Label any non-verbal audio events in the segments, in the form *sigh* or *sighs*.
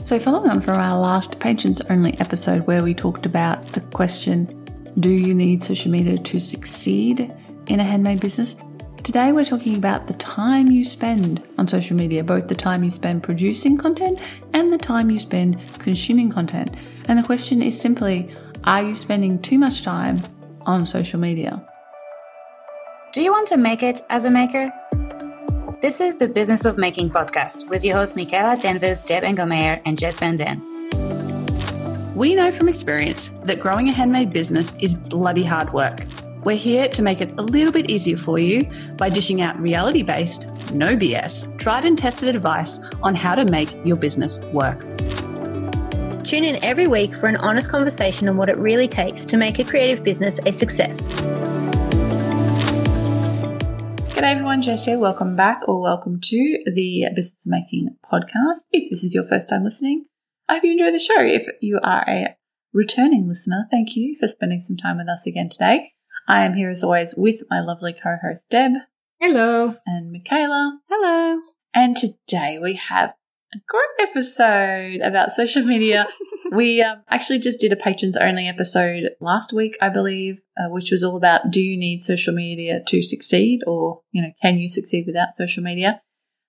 So, following on from our last patrons only episode where we talked about the question Do you need social media to succeed in a handmade business? Today, we're talking about the time you spend on social media, both the time you spend producing content and the time you spend consuming content. And the question is simply Are you spending too much time on social media? Do you want to make it as a maker? This is the Business of Making podcast with your hosts Michaela Danvers, Deb Engelmeyer, and Jess Van Den. We know from experience that growing a handmade business is bloody hard work. We're here to make it a little bit easier for you by dishing out reality based, no BS, tried and tested advice on how to make your business work. Tune in every week for an honest conversation on what it really takes to make a creative business a success. G'day everyone, Jess here. Welcome back or welcome to the Business Making podcast. If this is your first time listening, I hope you enjoy the show. If you are a returning listener, thank you for spending some time with us again today. I am here as always with my lovely co-host Deb. Hello. And Michaela. Hello. And today we have a great episode about social media *laughs* we um, actually just did a patrons only episode last week, I believe, uh, which was all about do you need social media to succeed or, you know, can you succeed without social media?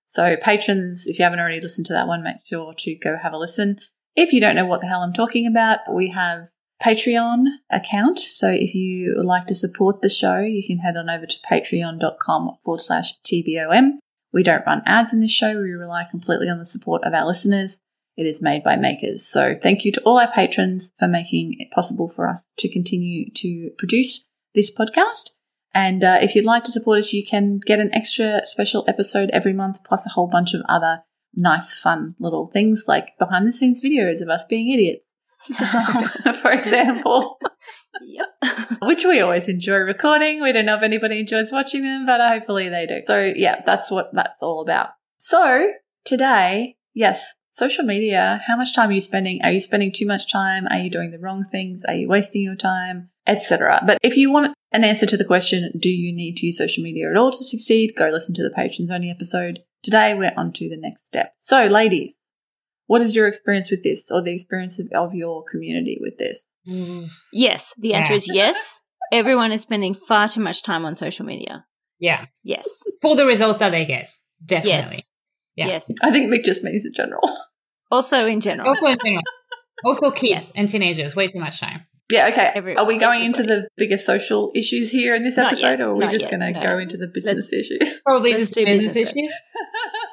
So, patrons, if you haven't already listened to that one, make sure to go have a listen. If you don't know what the hell I'm talking about, we have Patreon account. So if you would like to support the show, you can head on over to patreon.com forward slash TBOM. We don't run ads in this show. We rely completely on the support of our listeners. It is made by makers. So thank you to all our patrons for making it possible for us to continue to produce this podcast. And uh, if you'd like to support us, you can get an extra special episode every month, plus a whole bunch of other nice, fun little things like behind the scenes videos of us being idiots, *laughs* for example. yep. *laughs* Which we always enjoy recording. We don't know if anybody enjoys watching them, but hopefully they do. So, yeah, that's what that's all about. So, today, yes, social media, how much time are you spending? Are you spending too much time? Are you doing the wrong things? Are you wasting your time? Etc. But if you want an answer to the question, do you need to use social media at all to succeed? Go listen to the patrons only episode. Today we're on to the next step. So ladies, what is your experience with this or the experience of, of your community with this? *sighs* Yes. The answer yeah. is yes. Everyone is spending far too much time on social media. Yeah. Yes. For the results that they get. Definitely. Yes. Yeah. Yes. I think Mick just means in general. *laughs* Also in general. Also in general. *laughs* Also kids yes. and teenagers, way too much time. Yeah, okay. Every, are we going everybody. into the biggest social issues here in this Not episode, yet. or are we Not just going to no. go into the business *laughs* Let's, issues? Probably just do business, business issues.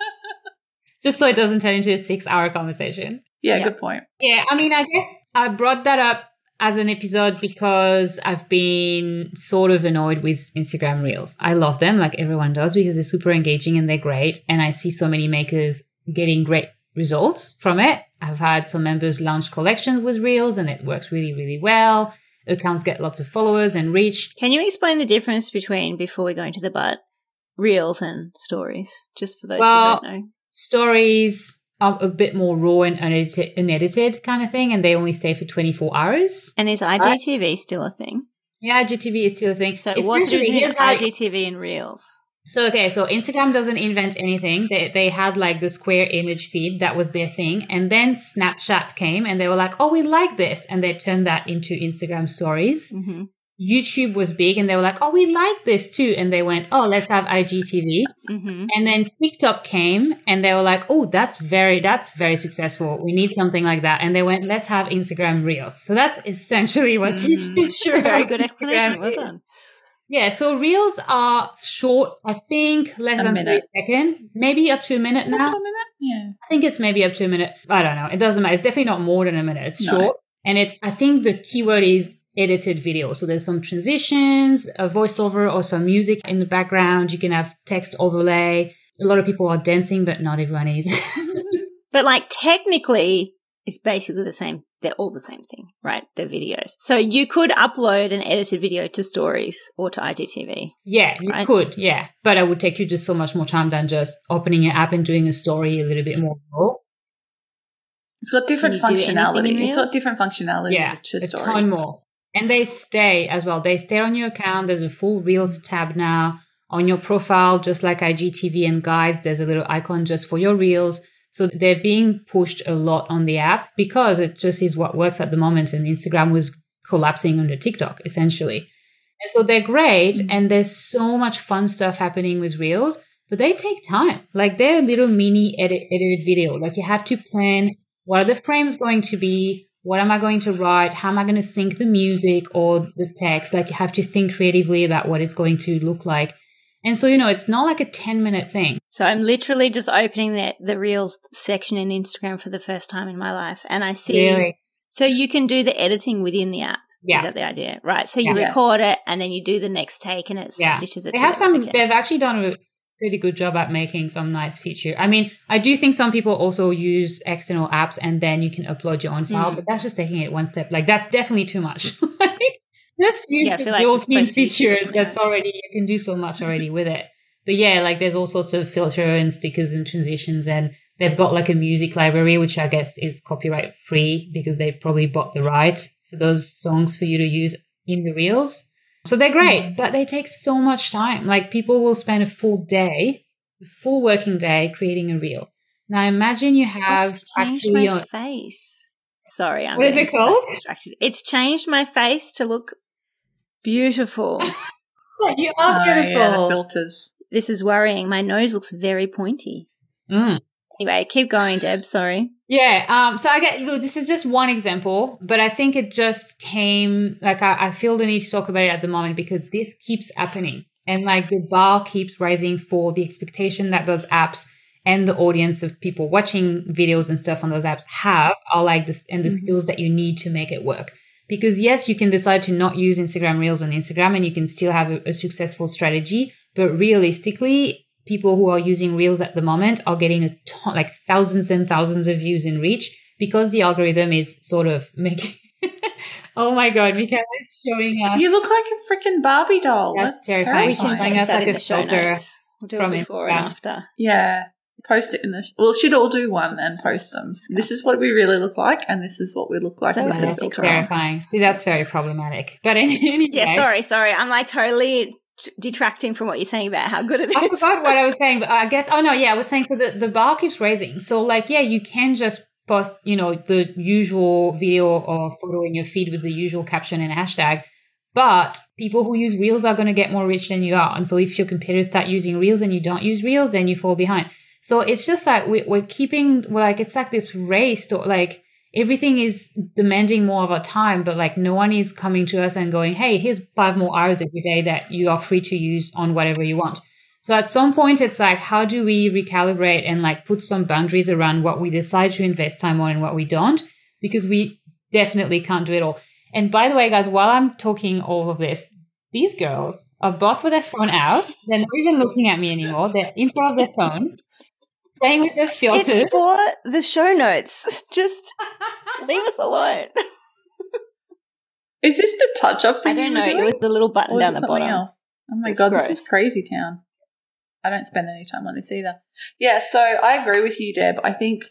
*laughs* just so it doesn't turn into a six hour conversation. Yeah, yeah, good point. Yeah, I mean, I guess I brought that up as an episode because I've been sort of annoyed with Instagram Reels. I love them like everyone does because they're super engaging and they're great. And I see so many makers getting great results from it. I've had some members launch collections with Reels and it works really, really well. Accounts get lots of followers and reach. Can you explain the difference between, before we go into the butt, Reels and stories, just for those well, who don't know? Stories are a bit more raw and unedited, unedited kind of thing, and they only stay for 24 hours. And is IGTV right? still a thing? Yeah, IGTV is still a thing. So what's between IGTV and Reels? So okay, so Instagram doesn't invent anything. They they had like the square image feed that was their thing, and then Snapchat came and they were like, "Oh, we like this," and they turned that into Instagram stories. Mm-hmm. YouTube was big, and they were like, "Oh, we like this too," and they went, "Oh, let's have IGTV." Mm-hmm. And then TikTok came, and they were like, "Oh, that's very that's very successful. We need something like that." And they went, "Let's have Instagram Reels." So that's essentially what mm-hmm. *laughs* you sure very good explanation. Well done. Yeah, so reels are short, I think less than a than minute. a second, maybe up to a minute now. A minute? Yeah. I think it's maybe up to a minute. I don't know. It doesn't matter. It's definitely not more than a minute. It's no. short. And it's, I think the keyword is edited video. So there's some transitions, a voiceover or some music in the background. You can have text overlay. A lot of people are dancing, but not everyone is. *laughs* but like technically, it's basically the same. They're all the same thing, right? They're videos. So you could upload an edited video to stories or to IGTV. Yeah, you right? could. Yeah. But it would take you just so much more time than just opening an app and doing a story a little bit more. It's got different functionality. It's got different functionality yeah, to a stories. ton more. And they stay as well. They stay on your account. There's a full Reels tab now on your profile, just like IGTV and guides. There's a little icon just for your Reels. So they're being pushed a lot on the app because it just is what works at the moment. And Instagram was collapsing under TikTok, essentially. And so they're great. Mm-hmm. And there's so much fun stuff happening with Reels, but they take time. Like they're a little mini edit, edited video. Like you have to plan what are the frames going to be? What am I going to write? How am I going to sync the music or the text? Like you have to think creatively about what it's going to look like. And so, you know, it's not like a 10 minute thing. So I'm literally just opening the, the Reels section in Instagram for the first time in my life. And I see. Really? So you can do the editing within the app. Yeah. Is that the idea? Right. So you Yeah. record it and then you do the next take and it Yeah. stitches it They have some, Okay. they've actually done a pretty good job at making some nice feature. I mean, I do think some people also use external apps and then you can upload your own file, Mm. but that's just taking it one step. Like that's definitely too much. *laughs* just use Yeah, the like built just in supposed to be features. That's already, you can do so much already with it. But yeah, like there's all sorts of filter and stickers and transitions and they've got like a music library, which I guess is copyright free because they probably bought the right for those songs for you to use in the reels. So they're great, but they take so much time. Like people will spend a full day, a full working day creating a reel. Now imagine you have It's changed actually my on, face. Sorry, I'm What is it called? So distracted. It's changed my face to look beautiful. *laughs* you Oh, are yeah, beautiful. the filters. this is worrying. My nose looks very pointy. Mm. Anyway, keep going, Deb. Sorry. Yeah. Um, so I get, look, this is just one example, but I think it just came, like, I, I feel the need to talk about it at the moment because this keeps happening. And like the bar keeps rising for the expectation that those apps and the audience of people watching videos and stuff on those apps have are like this and the Mhm. skills that you need to make it work. Because yes, you can decide to not use Instagram Reels on Instagram and you can still have a, a successful strategy. But realistically, people who are using Reels at the moment are getting a ton, like thousands and thousands of views in reach because the algorithm is sort of making. *laughs* oh my god, Michaela is showing us. You look like a freaking Barbie doll. That's That's, terrifying. We can Showing post us that like a the show filter notes. We'll do from it before and after. Yeah. Post it in the. Well, should all do one and post them. This is what we really look like, and this is what we look like So with the unethical. filter on. terrifying. See, that's very problematic. But *laughs* anyway, Yeah, sorry, sorry. I'm like totally detracting from what you're saying about how good it is. I forgot what I was saying, but I guess, oh no, yeah, I was saying so the, the bar keeps raising. So like, yeah, you can just post, you know, the usual video or photo in your feed with the usual caption and hashtag. But people who use Reels are going to get more rich than you are. And so if your competitors start using Reels and you don't use Reels, then you fall behind. So it's just like we, we're keeping, we're like, it's like this race to like, everything is demanding more of our time, but like no one is coming to us and going, Hey, here's five more hours every day that you are free to use on whatever you want. So at some point, it's like, how do we recalibrate and like put some boundaries around what we decide to invest time on and what we don't? Because we definitely can't do it all. And by the way, guys, while I'm talking all of this, these girls are both with their phone out. They're not even looking at me anymore. They're in front of their phone, playing with their filters. It's for the show notes. *laughs* Just leave us alone. Is this the touch up I thing? don't you know. were It was the little button was down it the something bottom. else? Oh my It's god, gross. this is crazy town. I don't spend any time on this either. Yeah, so I agree with you, Deb. I think,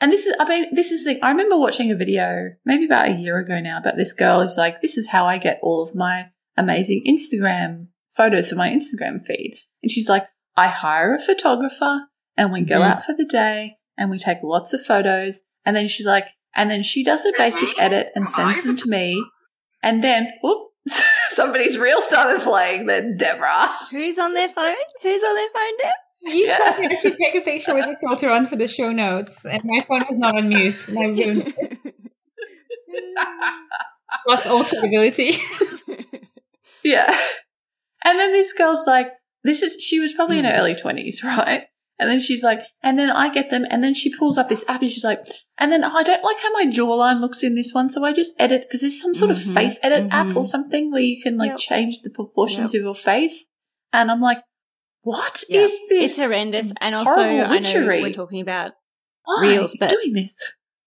and this is, I mean, this is the, I remember watching a video maybe about a year ago now about this girl who's like, this is how I get all of my amazing Instagram photos for my Instagram feed. And she's like, I hire a photographer and we go Mhm. out for the day and we take lots of photos. And then she's like, and then she does a basic edit and sends them to me. And then, whoop, *laughs* somebody's reel started playing. Then Deborah. Who's on their phone? Who's on their phone, Deb? You Yeah. told me I should take a picture with a filter on for the show notes, and my phone was not on mute, and I've been- *laughs* *laughs* lost all credibility. Yeah. And then this girl's like, this is, she was probably in her early 20s, right? And then she's like, and then I get them, and then she pulls up this app and she's like, and then oh, I don't like how my jawline looks in this one, so I just edit because there's some sort Mhm, of face edit app mhm. or something where you can like Yep. change the proportions of your face. And I'm like, what is Yeah. this? It's horrendous. And also, I know we're talking about Why reels, but- doing this?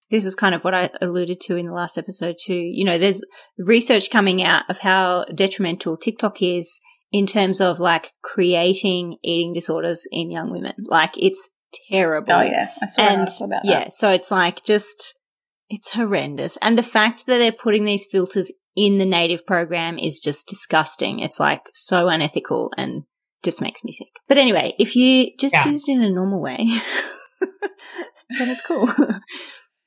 this is kind of what I alluded to in the last episode too. You know, there's research coming out of how detrimental TikTok is in terms of like creating eating disorders in young women. Like it's terrible. Oh yeah, I saw an And article about yeah, that. so it's like just it's horrendous. And the fact that they're putting these filters in the native program is just disgusting. It's like so unethical and just makes me sick. But anyway, if you just Yeah. use it in a normal way, *laughs* then it's cool. *laughs*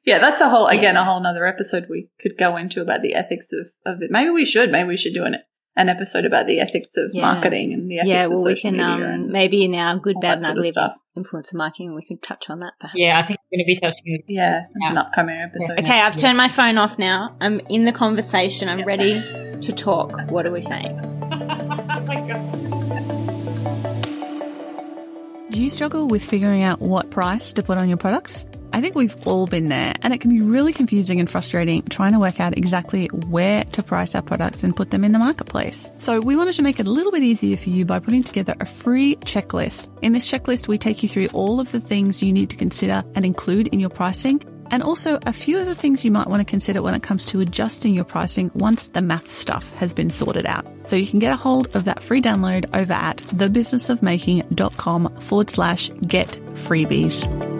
Yeah, that's a whole again Yeah. a whole nother episode we could go into about the ethics of of it. Maybe we should. Maybe we should do an an episode about the ethics of Yeah. marketing and the ethics yeah, of well, we can media um, and maybe in our good, bad, and that sort of influencer marketing, we could touch on that perhaps. Yeah, I think we're going to be touching. yeah, it's Yeah. an upcoming episode. Okay, I've turned my phone off now. I'm in the conversation. I'm ready to talk. What are we saying? *laughs* Do you struggle with figuring out what price to put on your products? I think we've all been there, and it can be really confusing and frustrating trying to work out exactly where to price our products and put them in the marketplace. So, we wanted to make it a little bit easier for you by putting together a free checklist. In this checklist, we take you through all of the things you need to consider and include in your pricing, and also a few of the things you might want to consider when it comes to adjusting your pricing once the math stuff has been sorted out. So you can get a hold of that free download over at thebusinessofmaking.com forward slash get freebies.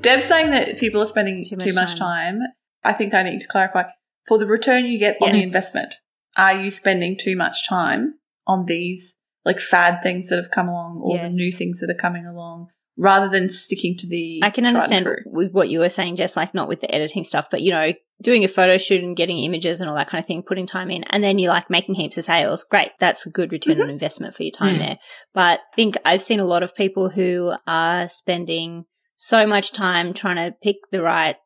Deb's saying that people are spending Too too much much, time. I think I need to clarify for the return you get on the investment. Are you spending too much time on these like fad things that have come along or Yes. the new things that are coming along rather than sticking to the I can understand with what you were saying, just like not with the editing stuff, but you know, doing a photo shoot and getting images and all that kind of thing, putting time in, and then you're like making heaps of sales. Great. That's a good return Mm-hmm. on investment for your time Mm. there. But I think I've seen a lot of people who are spending so much time trying to pick the right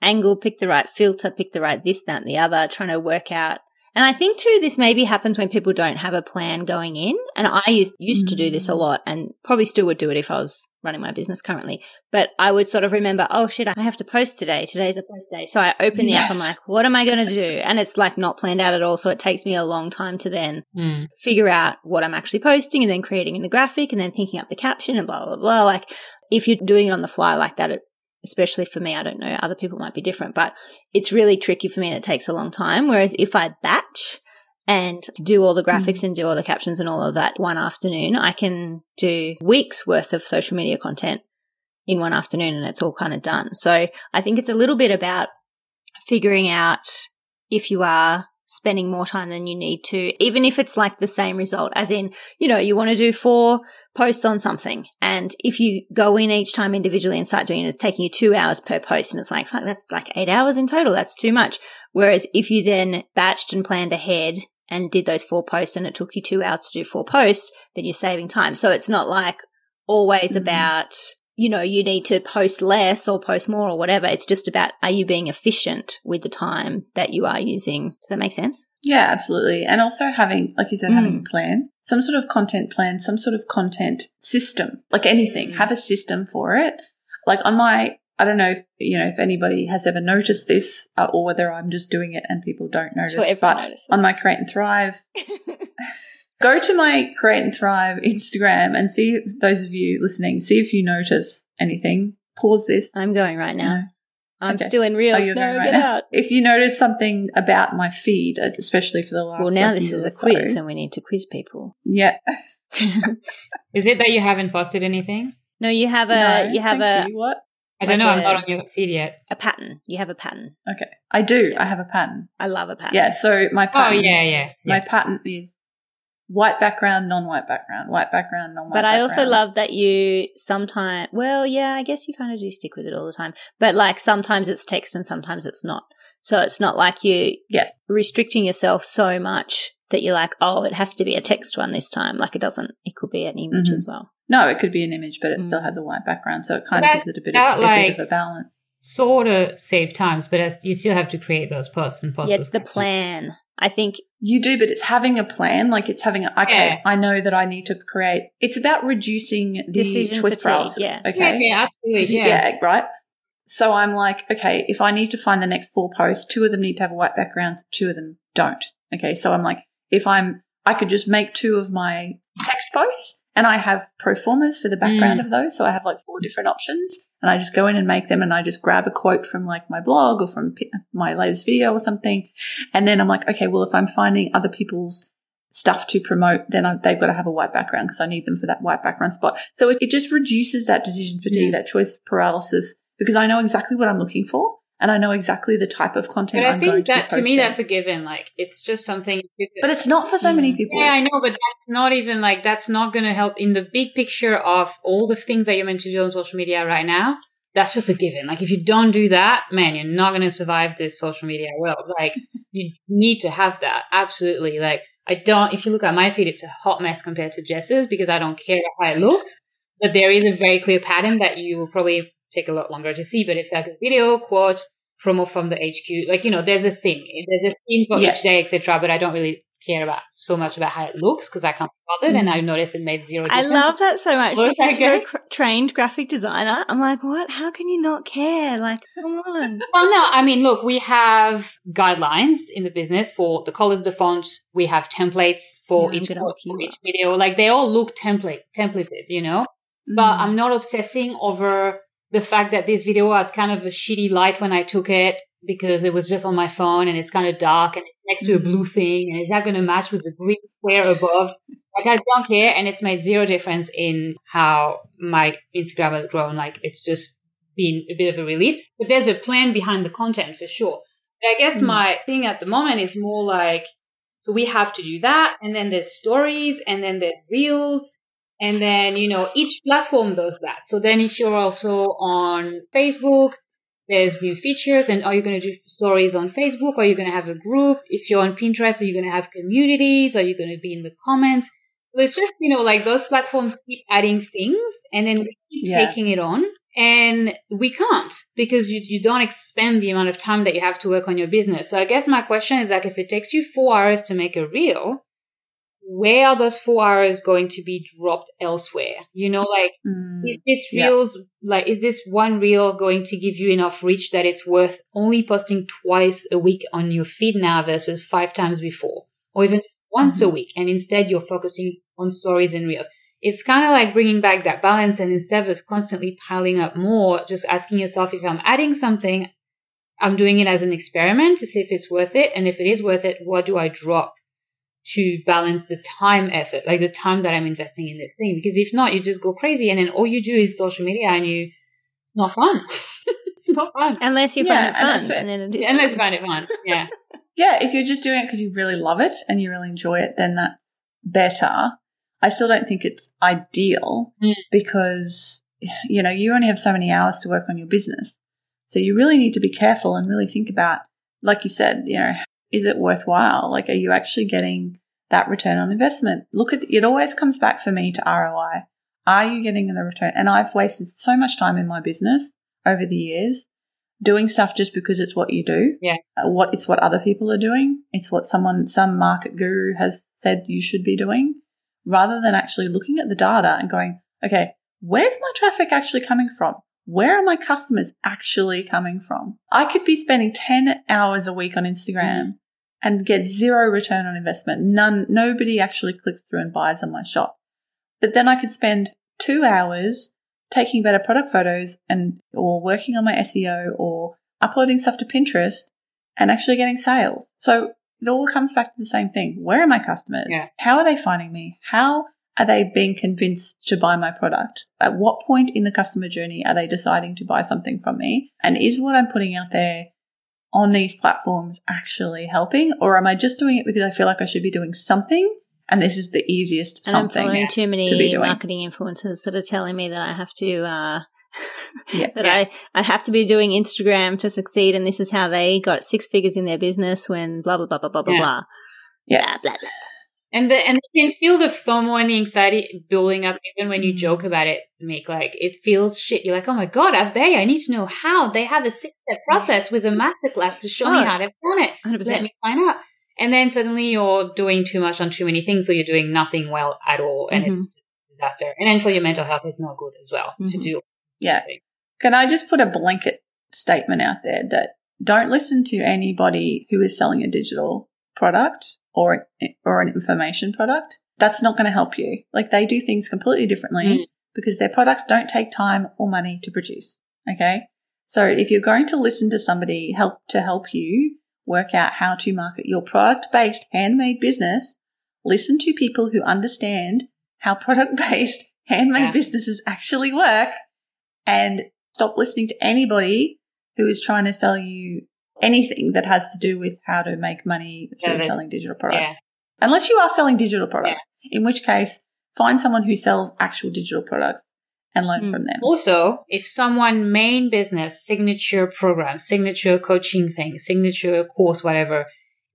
angle, pick the right filter, pick the right this, that, and the other, trying to work out. And I think too, this maybe happens when people don't have a plan going in. And I used, used to do this a lot and probably still would do it if I was running my business currently. But I would sort of remember, oh shit, I have to post today. Today's a post day. So I open the app. I'm like, what am I going to do? And it's like not planned out at all. So it takes me a long time to then Mm. figure out what I'm actually posting and then creating in the graphic and then thinking up the caption and blah, blah, blah. Like if you're doing it on the fly like that, it, especially for me, I don't know, other people might be different, but it's really tricky for me and it takes a long time. Whereas if I batch and do all the graphics mm. and do all the captions and all of that one afternoon, I can do weeks worth of social media content in one afternoon and it's all kind of done. So I think it's a little bit about figuring out if you are spending more time than you need to, even if it's like the same result, as in, you know, you want to do four posts on something. And if you go in each time individually and start doing it, it's taking you two hours per post. And it's like, fuck, that's like eight hours in total. That's too much. Whereas if you then batched and planned ahead and did those four posts and it took you two hours to do four posts, then you're saving time. So it's not like always Mhm. about, you know, you need to post less or post more or whatever. It's just about are you being efficient with the time that you are using? Does that make sense? Yeah, absolutely. And also having, like you said, Mm. having a plan, some sort of content plan, some sort of content system, like anything, Mm. have a system for it. Like on my, I don't know if, you know, if anybody has ever noticed this uh, or whether I'm just doing it and people don't notice, Sure, but notices. on my Create and Thrive, *laughs* go to my Create and Thrive Instagram and see those of you listening, see if you notice anything. Pause this. I'm going right now. No. I'm Okay. still in Oh, reels. you're no, right get now. out. If you notice something about my feed, especially for the last Well, now this is or a quiz so, and we need to quiz people. *laughs* yeah, Is it that you haven't posted anything? No, you have a, No, you have a, you. what? I don't Like know. I'm not on your feed yet. a pattern. You have a pattern. Okay, I do. I have a pattern. I love a pattern. Yeah, so my Oh pattern. yeah, yeah. My yeah. pattern is white background, non-white background, white background, non-white. But I also love that you sometimes, well, yeah, I guess you kind of do stick with it all the time. But like sometimes it's text and sometimes it's not. So it's not like you yes, restricting yourself so much that you're like, oh, it has to be a text one this time. Like it doesn't, it could be an image Mhm. as well. no, it could be an image, but it still Mm. has a white background, so it kind But of gives it a bit that, of a like- bit of a balance. Sort of save times, but you still have to create those posts and posts. yeah, it's the plan. I think You do, but it's having a plan. Like it's having a okay. Yeah. I know that I need to create. It's about reducing the Decision choice fatigue, paralysis. yeah. Okay. Yeah, yeah, absolutely. Yeah. yeah, right. So I'm like, okay, if I need to find the next four posts, two of them need to have white backgrounds, two of them don't. Okay, so I'm like, if I'm, I could just make two of my text posts and I have pro formas for the background Mm. of those. So I have like four different options and I just go in and make them and I just grab a quote from like my blog or from my latest video or something. And then I'm like, okay, well, if I'm finding other people's stuff to promote, then I, they've got to have a white background because I need them for that white background spot. So it, it just reduces that decision fatigue, Yeah. that choice paralysis, because I know exactly what I'm looking for and I know exactly the type of content But I I'm going think to that to me that's a given. Like it's just something. but it's not for so many Mm. people. Yeah, I know, but that's not even like that's not going to help in the big picture of all the things that you're meant to do on social media right now. That's just a given. Like if you don't do that, man, you're not going to survive this social media world. Like *laughs* you need to have that. Absolutely. Like I don't. If you look at my feed, it's a hot mess compared to Jess's because I don't care how it looks. But there is a very clear pattern that you will probably take a lot longer to see. But it's like a video quote promo from the HQ. Like you know, there's a thing. There's a theme for Yes. each day, etc. But I don't really care about so much about how it looks because I can't be bothered, and I noticed it made zero. I love that so much. Well, Because you're a trained graphic designer. I'm like, what? How can you not care? Like, come on. *laughs* Well, no, I mean, look, we have guidelines in the business for the colors, the font. We have templates for each gonna quote, look you for each video. Like they all look template templated, you know. But Mm. I'm not obsessing over the fact that this video had kind of a shitty light when I took it because it was just on my phone and it's kind of dark and it's next to a blue thing and is that going to match with the green square above? Like I don't care and it's made zero difference in how my Instagram has grown. Like it's just been a bit of a relief. But there's a plan behind the content for sure. But I guess Mm. my thing at the moment is more like so we have to do that and then there's stories and then there's reels and then, you know, each platform does that. So then if you're also on Facebook, there's new features and are you going to do stories on Facebook? Are you going to have a group? If you're on Pinterest, are you going to have communities? Are you going to be in the comments? So it's just, you know, like those platforms keep adding things and then we keep Yeah. taking it on and we can't because you, you don't expend the amount of time that you have to work on your business. So I guess my question is like, if it takes you four hours to make a reel, where are those four hours going to be dropped elsewhere? You know, like, Mm. is this Yeah. reels like is this one reel going to give you enough reach that it's worth only posting twice a week on your feed now versus five times before or even once a week and instead you're focusing on stories and reels it's kind of like bringing back that balance and instead of constantly piling up more just asking yourself if i'm adding something i'm doing it as an experiment to see if it's worth it and if it is worth it what do i drop to balance the time effort, like the time that I'm investing in this thing. Because if not, you just go crazy and then all you do is social media and you, it's not fun. *laughs* it's not fun. Unless you Yeah, find it fun. that's what- And then it is Unless fun. you find it fun. Yeah. Yeah, if you're just doing it because you really love it and you really enjoy it, then that's better. I still don't think it's ideal Mm. because, you know, you only have so many hours to work on your business. So you really need to be careful and really think about, like you said, you know, is it worthwhile? Like, are you actually getting that return on investment? Look at, it always comes back for me to ROI. Are you getting the return? And I've wasted so much time in my business over the years doing stuff just because it's what you do. Yeah. Uh, What it's what other people are doing. It's what someone, some market guru has said you should be doing rather than actually looking at the data and going, okay, where's my traffic actually coming from? Where are my customers actually coming from? I could be spending 10 hours a week on Instagram mm-hmm. and get zero return on investment. None, nobody actually clicks through and buys on my shop. But then I could spend two hours taking better product photos and or working on my SEO or uploading stuff to Pinterest and actually getting sales. So it all comes back to the same thing. Where are my customers? Yeah. How are they finding me? How are they being convinced to buy my product? At what point in the customer journey are they deciding to buy something from me? And is what I'm putting out there on these platforms actually helping? Or am I just doing it because I feel like I should be doing something and this is the easiest And I'm something? following too many to be doing. marketing influencers that are telling me that I have to uh, *laughs* Yeah. that Yeah. I, I have to be doing Instagram to succeed and this is how they got six figures in their business when blah blah blah blah blah blah Yeah. blah. Yes. Blah, blah, blah. And the, and you can feel the FOMO and the anxiety building up even when you Mm. joke about it, Make Like it feels shit. You're like, oh my God, have they? I need to know how. They have a six step process with a masterclass to show me Oh, how they've done it. 100%. Let me find out. And then suddenly you're doing too much on too many things, or you're doing nothing well at all, and Mhm. it's just a disaster. And then for your mental health, it's not good as well to Mhm. do. Yeah. Can I just put a blanket statement out there that don't listen to anybody who is selling a digital product or or an information product. That's not going to help you. Like they do things completely differently Mm. because their products don't take time or money to produce. Okay? So if you're going to listen to somebody help to help you work out how to market your product-based handmade business, listen to people who understand how product-based handmade Yeah. businesses actually work and stop listening to anybody who is trying to sell you anything that has to do with how to make money through Yeah, selling digital products. Yeah. Unless you are selling digital products, in which case find someone who sells actual digital products and learn Mm. from them. Also, if someone main business, signature program, signature coaching thing, signature course, whatever,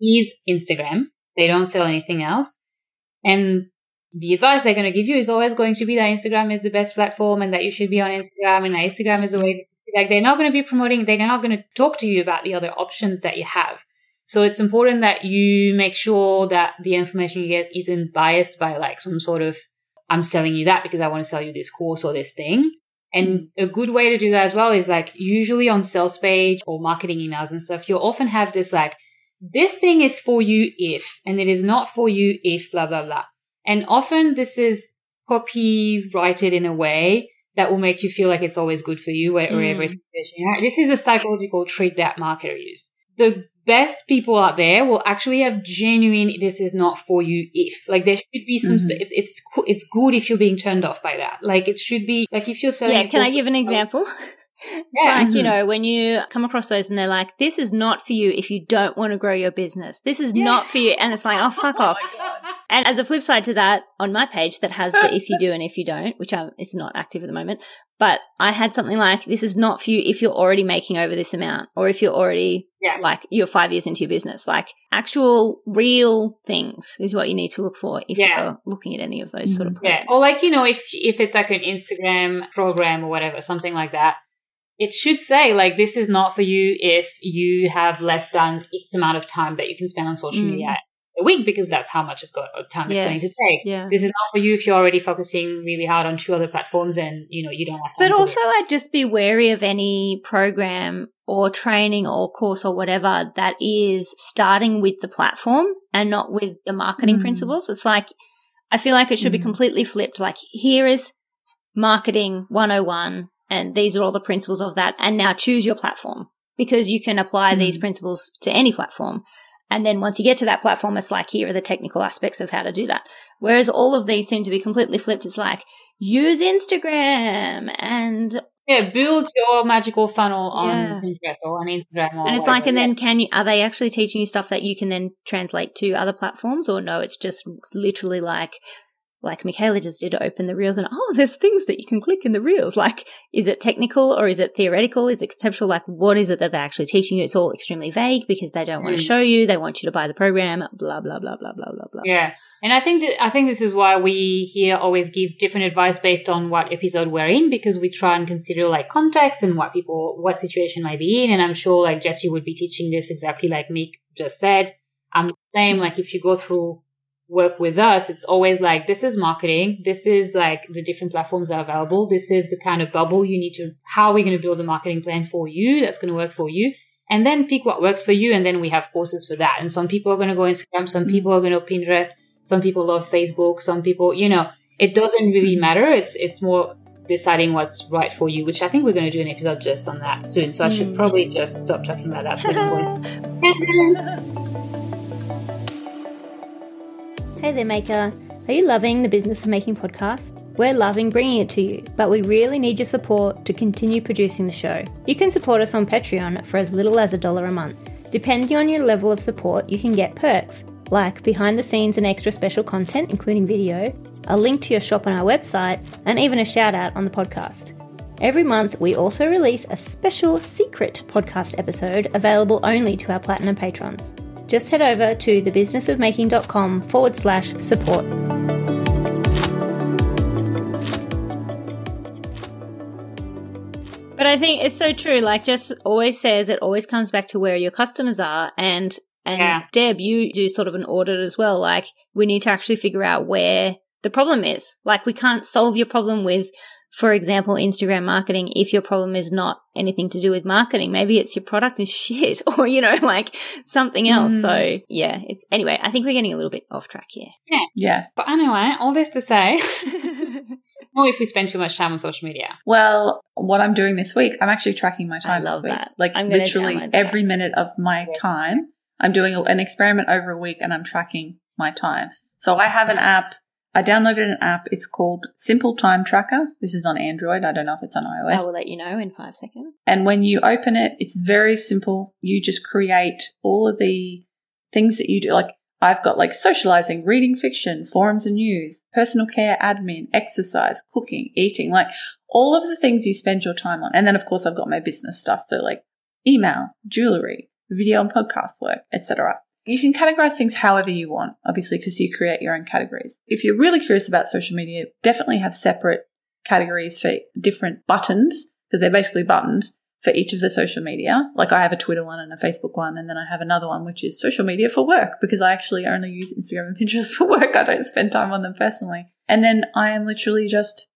is Instagram, they don't sell anything else. And the advice they're going to give you is always going to be that Instagram is the best platform and that you should be on Instagram and that Instagram is the way. Like they're not going to be promoting, they're not going to talk to you about the other options that you have. So it's important that you make sure that the information you get isn't biased by like some sort of I'm selling you that because I want to sell you this course or this thing. And a good way to do that as well is like usually on sales page or marketing emails and stuff, you'll often have this like, this thing is for you if, and it is not for you if blah, blah, blah. And often this is copyrighted in a way that will make you feel like it's always good for you where- wherever Mm. it's you. This is a psychological trick that marketers use. The best people out there will actually have genuine, this is not for you if. Like there should be some, Mhm. st- it's, co- it's good if you're being turned off by that. Like it should be, like if you're selling. Yeah, can I give an example? Yeah. like, you Mhm. know, when you come across those and they're like, this is not for you if you don't want to grow your business. This is not for you. And it's like, oh, fuck *laughs* off. And as a flip side to that, on my page that has the *laughs* if you do and if you don't, which I'm, it's not active at the moment, but I had something like, this is not for you if you're already making over this amount or if you're already Yeah. like you're five years into your business. Like actual real things is what you need to look for if Yeah. you're looking at any of those sort of Yeah. Or like, you know, if, if it's like an Instagram program or whatever, something like that, it should say like, this is not for you if you have less than X amount of time that you can spend on social Mm. media a week because that's how much it's got time it's going to take. Yeah. This is not for you if you're already focusing really hard on two other platforms and, you know, you don't time But also, it. I'd just be wary of any program or training or course or whatever that is starting with the platform and not with the marketing Mm. principles. It's like, I feel like it should be Mm. completely flipped. Like, here is marketing 101, and these are all the principles of that. And now choose your platform because you can apply these Mm. principles to any platform. And then once you get to that platform, it's like, here are the technical aspects of how to do that. Whereas all of these seem to be completely flipped. It's like, use Instagram and Yeah, build your magical funnel on Yeah. Pinterest or on Instagram. Or and it's like and then can you are they actually teaching you stuff that you can then translate to other platforms or no it's just literally like like Michaela just did open the reels and oh there's things that you can click in the reels like is it technical or is it theoretical is it conceptual like what is it that they're actually teaching you it's all extremely vague because they don't want to Mm. show you they want you to buy the program blah blah blah blah blah blah blah Yeah. And I think that I think this is why we here always give different advice based on what episode we're in because we try and consider like context and what people what situation might be in. And I'm sure like Jesse would be teaching this exactly like Mick just said. I'm the same. Like if you go through work with us, it's always like this is marketing. This is like the different platforms are available. This is the kind of bubble you need to how are we going to build a marketing plan for you that's going to work for you. And then pick what works for you. And then we have courses for that. And some people are going to go Instagram. Some people are going to Pinterest. Some people love Facebook. Some people, you know, it doesn't really matter. It's, it's more deciding what's right for you, which I think we're going to do an episode just on that soon. So I should Mm. probably just stop talking about that. for the point. *laughs* *laughs* Hey there, Maker. Are you loving the Business of Making podcast? We're loving bringing it to you, but we really need your support to continue producing the show. You can support us on Patreon for as little as a dollar a month. Depending on your level of support, you can get perks like behind the scenes and extra special content, including video, a link to your shop on our website, and even a shout out on the podcast. Every month, we also release a special secret podcast episode available only to our platinum patrons. Just head over to thebusinessofmaking.com forward slash support. But I think it's so true. Like Jess always says, it always comes back to where your customers are. And and Yeah. Deb, you do sort of an audit as well. Like we need to actually figure out where the problem is. Like we can't solve your problem with, for example, Instagram marketing if your problem is not anything to do with marketing. Maybe it's your product is *laughs* shit or, you know, like something else. Mm. So yeah. It's, anyway, I think we're getting a little bit off track here. Yeah. Yes. But anyway, all this to say, *laughs* *laughs* or if we spend too much time on social media. Well, what I'm doing this week, I'm actually tracking my time. love this week. that. Like I'm literally download that. every minute of my Yeah. time. I'm doing an experiment over a week and I'm tracking my time. So I have an app I downloaded an app. It's called Simple Time Tracker. This is on Android. I don't know if it's on iOS. I will let you know in five seconds. And when you open it, it's very simple. You just create all of the things that you do. Like I've got like socializing, reading fiction, forums and news, personal care, admin, exercise, cooking, eating, like all of the things you spend your time on. And then of course I've got my business stuff. So like email, jewelry, video and podcast work, etc. You can categorize things however you want, obviously, because you create your own categories. If you're really curious about social media, definitely have separate categories for different buttons, because they're basically buttons for each of the social media. Like I have a Twitter one and a Facebook one, and then I have another one which is social media for work because I actually only use Instagram and *laughs* Pinterest for work. I don't spend time on them personally. And then I am literally just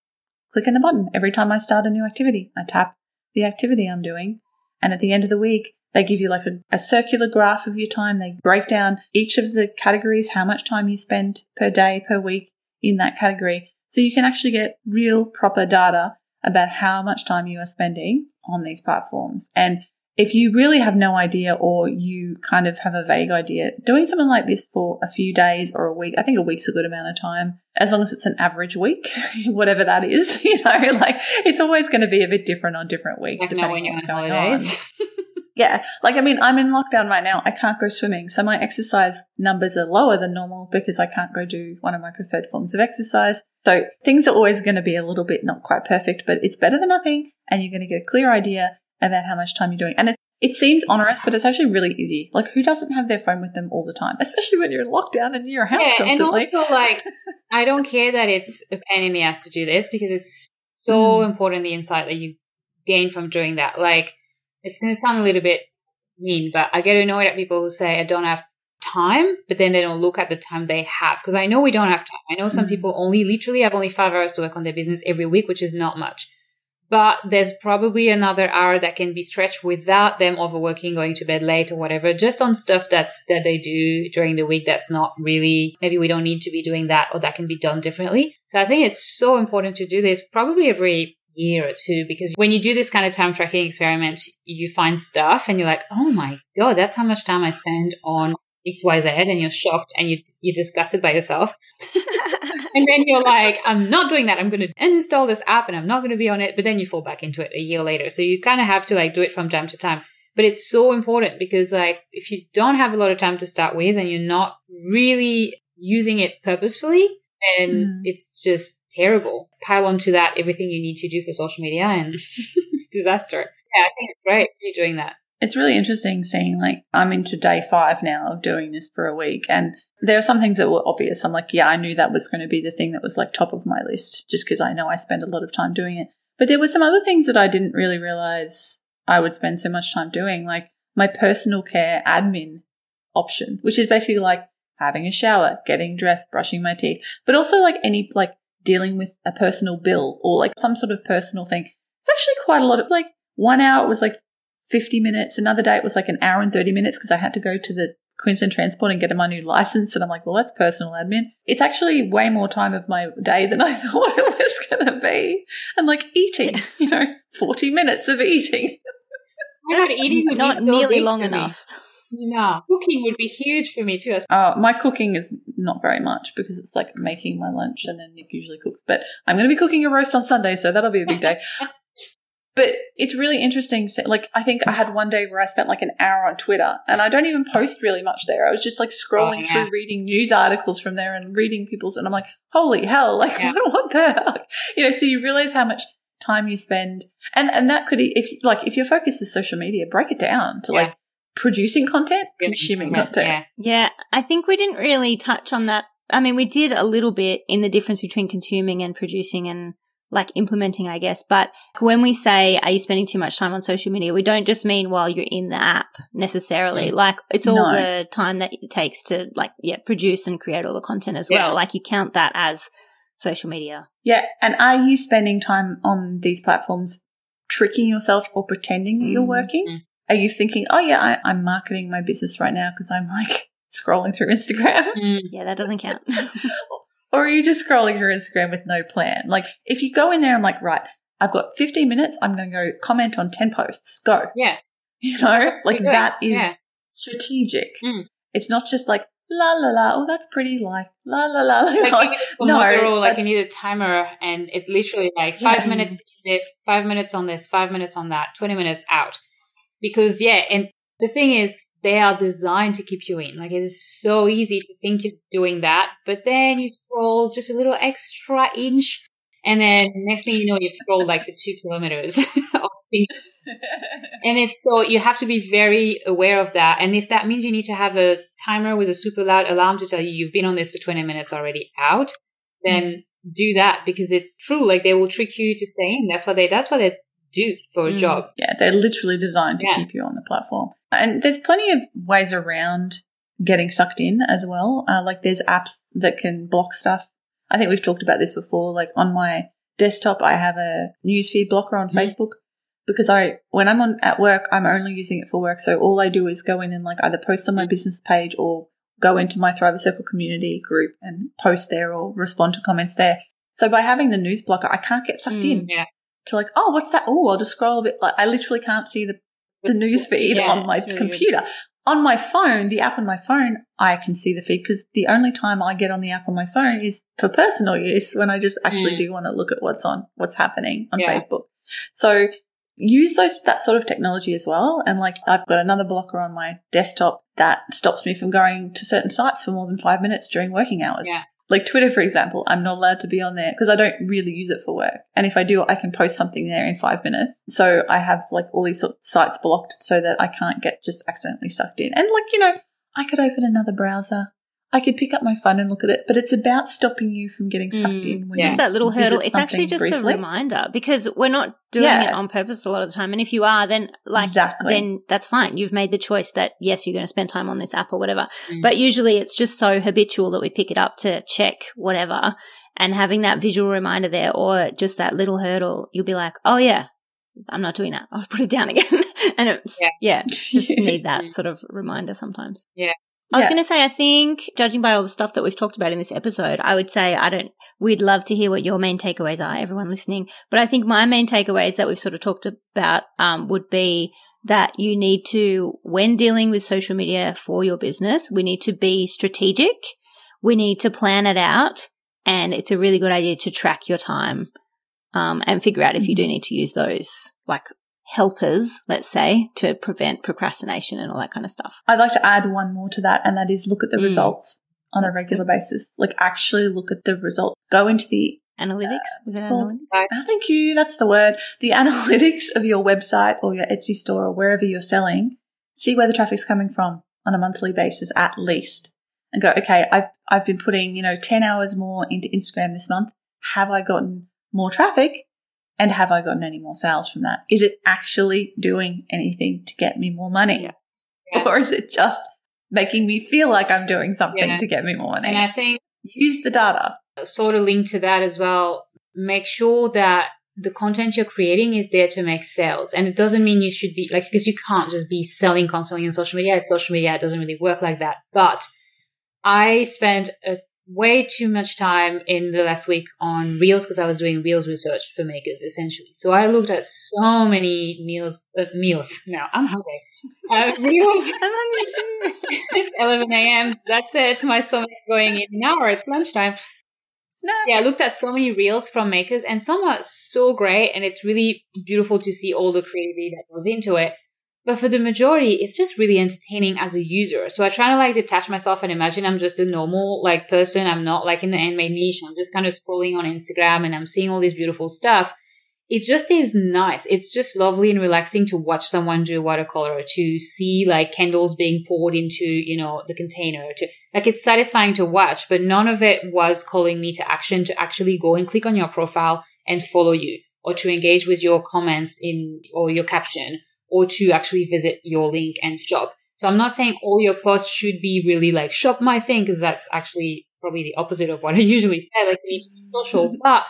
clicking the button every time I start a new activity. I tap the activity I'm doing, and at the end of the week, they give you like a, a, circular graph of your time. They break down each of the categories, how much time you spend per day, per week in that category. So you can actually get real proper data about how much time you are spending on these platforms. And if you really have no idea or you kind of have a vague idea, doing something like this for a few days or a week, I think a week's a good amount of time, as long as it's an average week, *laughs* whatever that is, *laughs* you know, like it's always going to be a bit different on different weeks, Like depending on what's going holidays. on. *laughs* Yeah. Like, I mean, I'm in lockdown right now. I can't go swimming. So my exercise numbers are lower than normal because I can't go do one of my preferred forms of exercise. So things are always going to be a little bit not quite perfect, but it's better than nothing. And you're going to get a clear idea about how much time you're doing. And it, it seems onerous, but it's actually really easy. Like, who doesn't have their phone with them all the time? Especially when you're in lockdown and your house yeah, and also like *laughs* I don't care that it's a pain in the ass to do this because it's so Mm. important the insight that you gain from doing that. Like it's going to sound a little bit mean, but I get annoyed at people who say I don't have time, but then they don't look at the time they have because I know we don't have time. I know some Mm. people only literally have only five hours to work on their business every week, which is not much. But there's probably another hour that can be stretched without them overworking, going to bed late or whatever, just on stuff that's that they do during the week that's not really maybe we don't need to be doing that or that can be done differently. So I think it's so important to do this probably every year or two because when you do this kind of time tracking experiment, you find stuff and you're like, oh my god, that's how much time I spend on XYZ and you're shocked and you you're disgusted by yourself. *laughs* And then you're like, I'm not doing that. I'm going to uninstall this app and I'm not going to be on it. But then you fall back into it a year later. So you kind of have to like do it from time to time. But it's so important because like if you don't have a lot of time to start with and you're not really using it purposefully, then Mm. it's just terrible. Pile onto that everything you need to do for social media and *laughs* it's disaster. Yeah, I think it's great you're doing that. it's really interesting seeing like I'm into day five now of doing this for a week and there are some things that were obvious. I'm like, yeah, I knew that was going to be the thing that was like top of my list just because I know I spend a lot of time doing it. But there were some other things that I didn't really realize I would spend so much time doing, like my personal care admin option, which is basically like having a shower, getting dressed, brushing my teeth, but also like any like dealing with a personal bill or like some sort of personal thing. It's actually quite a lot of like one hour it was like 50 minutes. Another day it was like an hour and 30 minutes because I had to go to the Queensland Transport and get my new license. And I'm like, well, that's personal admin. It's actually way more time of my day than I *laughs* thought it was going to be. And like eating, you know, 40 minutes of eating. My God, eating not nearly long for enough. No, cooking would be huge for me too. Uh, my cooking is not very much because it's like making my lunch and then Nick usually cooks. But I'm going to be cooking a roast on Sunday, so that'll be a big day. *laughs* but it's really interesting. To, like, I think I had one day where I spent like an hour on Twitter and I don't even post really much there. I was just like scrolling Oh, yeah. through reading news articles from there and reading people's, and I'm like, holy hell, like, Yeah. what, *laughs* what the heck? You know, so you realize how much time you spend. And, and that could, if like, if your focus is social media, break it down to Yeah. like producing content, consuming content. Yeah. Yeah, I think we didn't really touch on that. I mean, we did a little bit in the difference between consuming and producing and like implementing, I guess. But when we say, are you spending too much time on social media? We don't just mean while you're in the app necessarily. Like it's all No. the time that it takes to like, yeah, produce and create all the content as well. Yeah. Like you count that as social media. Yeah. And are you spending time on these platforms tricking yourself or pretending that you're Mm. working? Mm. Are you thinking, oh, yeah, I, I'm marketing my business right now because I'm like *laughs* scrolling through Instagram? Mm. Yeah, that doesn't count. *laughs* or are you just scrolling through Instagram with no plan? Like, if you go in there, I'm like, right, I've got 15 minutes. I'm going to go comment on 10 posts. Go. Yeah. You know, like that is Yeah. strategic. Mm. It's not just like la la la. Oh, that's pretty. Like la la la. Like, *laughs* Like, you need a no, Pomodoro, like you need a timer, and it's literally like five Yeah. minutes in this, five minutes on this, five minutes on that, twenty minutes out. Because yeah, and the thing is, they are designed to keep you in. Like it is so easy to think you're doing that, but then you scroll just a little extra inch, and then next thing you know, you've scrolled like the two kilometers. *laughs* *laughs* and it's so you have to be very aware of that. And if that means you need to have a timer with a super loud alarm to tell you you've been on this for 20 minutes already out, then mm. do that because it's true. Like they will trick you to stay in. That's what they, that's what they do for a Mm. job. Yeah, they're literally designed to Yeah. keep you on the platform. And there's plenty of ways around getting sucked in as well. Uh, like there's apps that can block stuff. I think we've talked about this before. Like on my desktop, I have a newsfeed blocker on Mhm. Facebook because I, when I'm on at work, I'm only using it for work. So all I do is go in and like either post on my business page or go into my Thriver Circle community group and post there or respond to comments there. So by having the news blocker, I can't get sucked Mm. in Yeah. To like, oh, what's that? Oh, I'll just scroll a bit. Like I literally can't see the the news feed Yeah, on my really good. computer. On my phone, the app on my phone, I can see the feed because the only time I get on the app on my phone is for personal use when I just actually Mm. do want to look at what's on, what's happening on Yeah. Facebook. So use those, that sort of technology as well. And like I've got another blocker on my desktop that stops me from going to certain sites for more than five minutes during working hours. Yeah. Like Twitter, for example, I'm not allowed to be on there because I don't really use it for work. And if I do, I can post something there in five minutes. So I have like all these sort of sites blocked so that I can't get just accidentally sucked in. And like, you know, I could open another browser. I could pick up my phone and look at it, but it's about stopping you from getting sucked Mm. in. When Yeah. you Just that little hurdle. It's actually something just a reminder because we're not doing Yeah. it on purpose a lot of the time. And if you are, then like, Exactly. then that's fine. You've made the choice that yes, you're going to spend time on this app or whatever. Mm. But usually it's just so habitual that we pick it up to check whatever and having that visual reminder there or just that little hurdle, you'll be like, oh yeah, I'm not doing that. *laughs* I'll put it down again. *laughs* and it's, Yeah. yeah, just *laughs* need that sort of reminder sometimes. Yeah. I was Yeah. going to say, I think, judging by all the stuff that we've talked about in this episode, I would say, I don't, we'd love to hear what your main takeaways are, everyone listening. But I think my main takeaways that we've sort of talked about um, would be that you need to, when dealing with social media for your business, we need to be strategic. We need to plan it out. And it's a really good idea to track your time um, and figure out if you do need to use those like helpers, let's say, to prevent procrastination and all that kind of stuff. I'd like to add one more to that, and that is look at the Mm. results on That's a regular basis. Like actually look at the result. Go into the Analytics? Is it analytics? Ah, thank you. That's the word. The *laughs* analytics of your website or your Etsy store or wherever you're selling. See where the traffic's coming from on a monthly basis at least. And go, okay, I've I've been putting, you know, 10 hours more into Instagram this month. Have I gotten more traffic? And have I gotten any more sales from that? Is it actually doing anything to get me more money? Yeah. Yeah. *laughs* Or is it just making me feel like I'm doing something Yeah. to get me more money? And I think Use the data. sort of linked to that as well, make sure that the content you're creating is there to make sales. And it doesn't mean you should be like, because you can't just be selling constantly on social media. It's social media. It doesn't really work like that. But I spent a way too much time in the last week on reels because I was doing reels research for makers essentially. So I looked at so many meals, uh, meals. *laughs* Now I'm hungry. Uh, *laughs* reels. I'm hungry too. it's 11 a.m. That's it. My stomach's going in an hour. It's lunchtime. No. Yeah, I looked at so many reels from makers and some are so great and it's really beautiful to see all the creativity that goes into it. But for the majority, it's just really entertaining as a user. So I try to like detach myself and imagine I'm just a normal like person. I'm not like in the handmade niche. I'm just kind of scrolling on Instagram and I'm seeing all this beautiful stuff. It just is nice. It's just lovely and relaxing to watch someone do watercolor, to see like candles being poured into, you know, the container, to like it's satisfying to watch, but none of it was calling me to action to actually go and click on your profile and follow you or to engage with your comments in or your caption or to actually visit your link and shop. So I'm not saying all your posts should be really like shop my thing because that's actually probably the opposite of what I *laughs* usually say, like social. Mm-hmm. But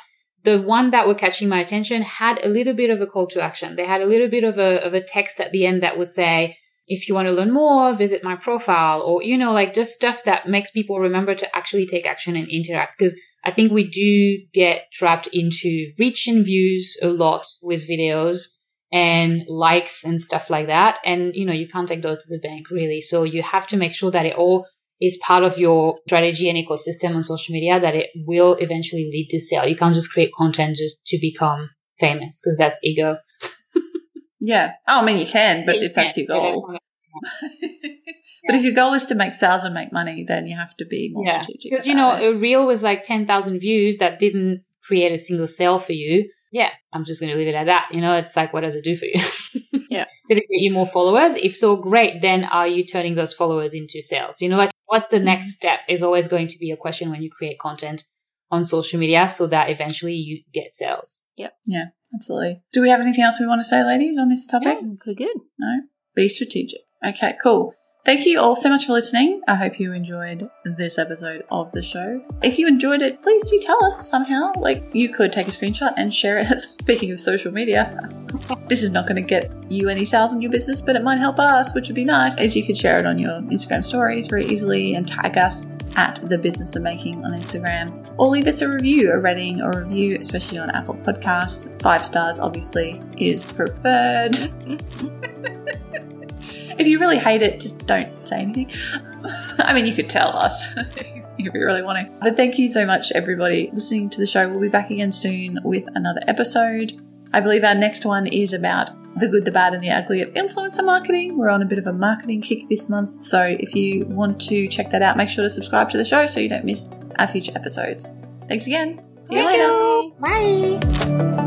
the one that were catching my attention had a little bit of a call to action. They had a little bit of a of a text at the end that would say, if you want to learn more, visit my profile or, you know, like just stuff that makes people remember to actually take action and interact. Cause I think we do get trapped into reach and views a lot with videos and likes and stuff like that. And, you know, you can't take those to the bank really. So you have to make sure that it all is part of your strategy and ecosystem on social media that it will eventually lead to sale. You can't just create content just to become famous because that's ego. Yeah. Oh, I mean, you can, but if that's your goal. *laughs* but if your goal is to make sales and make money, then you have to be more Yeah, strategic. because you know it. a reel was like ten thousand views that didn't create a single sale for you. Yeah, I'm just going to leave it at that. You know, it's like, what does it do for you? *laughs* Yeah. Did it get you more followers? If so, great. Then are you turning those followers into sales? You know, like what's the next mm-hmm. step is always going to be a question when you create content on social media so that eventually you get sales. Yeah. Yeah, absolutely. Do we have anything else we want to say, ladies, on this topic? Okay, good. No? Be strategic. Okay, cool. Thank you all so much for listening. I hope you enjoyed this episode of the show. If you enjoyed it, please do tell us somehow. Like, you could take a screenshot and share it. *laughs* Speaking of social media, *laughs* this is not going to get you any sales in your business, but it might help us, which would be nice. As you could share it on your Instagram stories very easily and tag us at the business of making on Instagram, or leave us a review, a rating or review, especially on Apple Podcasts. Five stars, obviously, is preferred. *laughs* if you really hate it, just don't say anything. *sighs* I mean, you could tell us *laughs* if you really want to. But thank you so much, everybody, listening to the show. We'll be back again soon with another episode. I believe our next one is about the good, the bad, and the ugly of influencer marketing. We're on a bit of a marketing kick this month. So if you want to check that out, make sure to subscribe to the show so you don't miss our future episodes. Thanks again. See you later. Bye.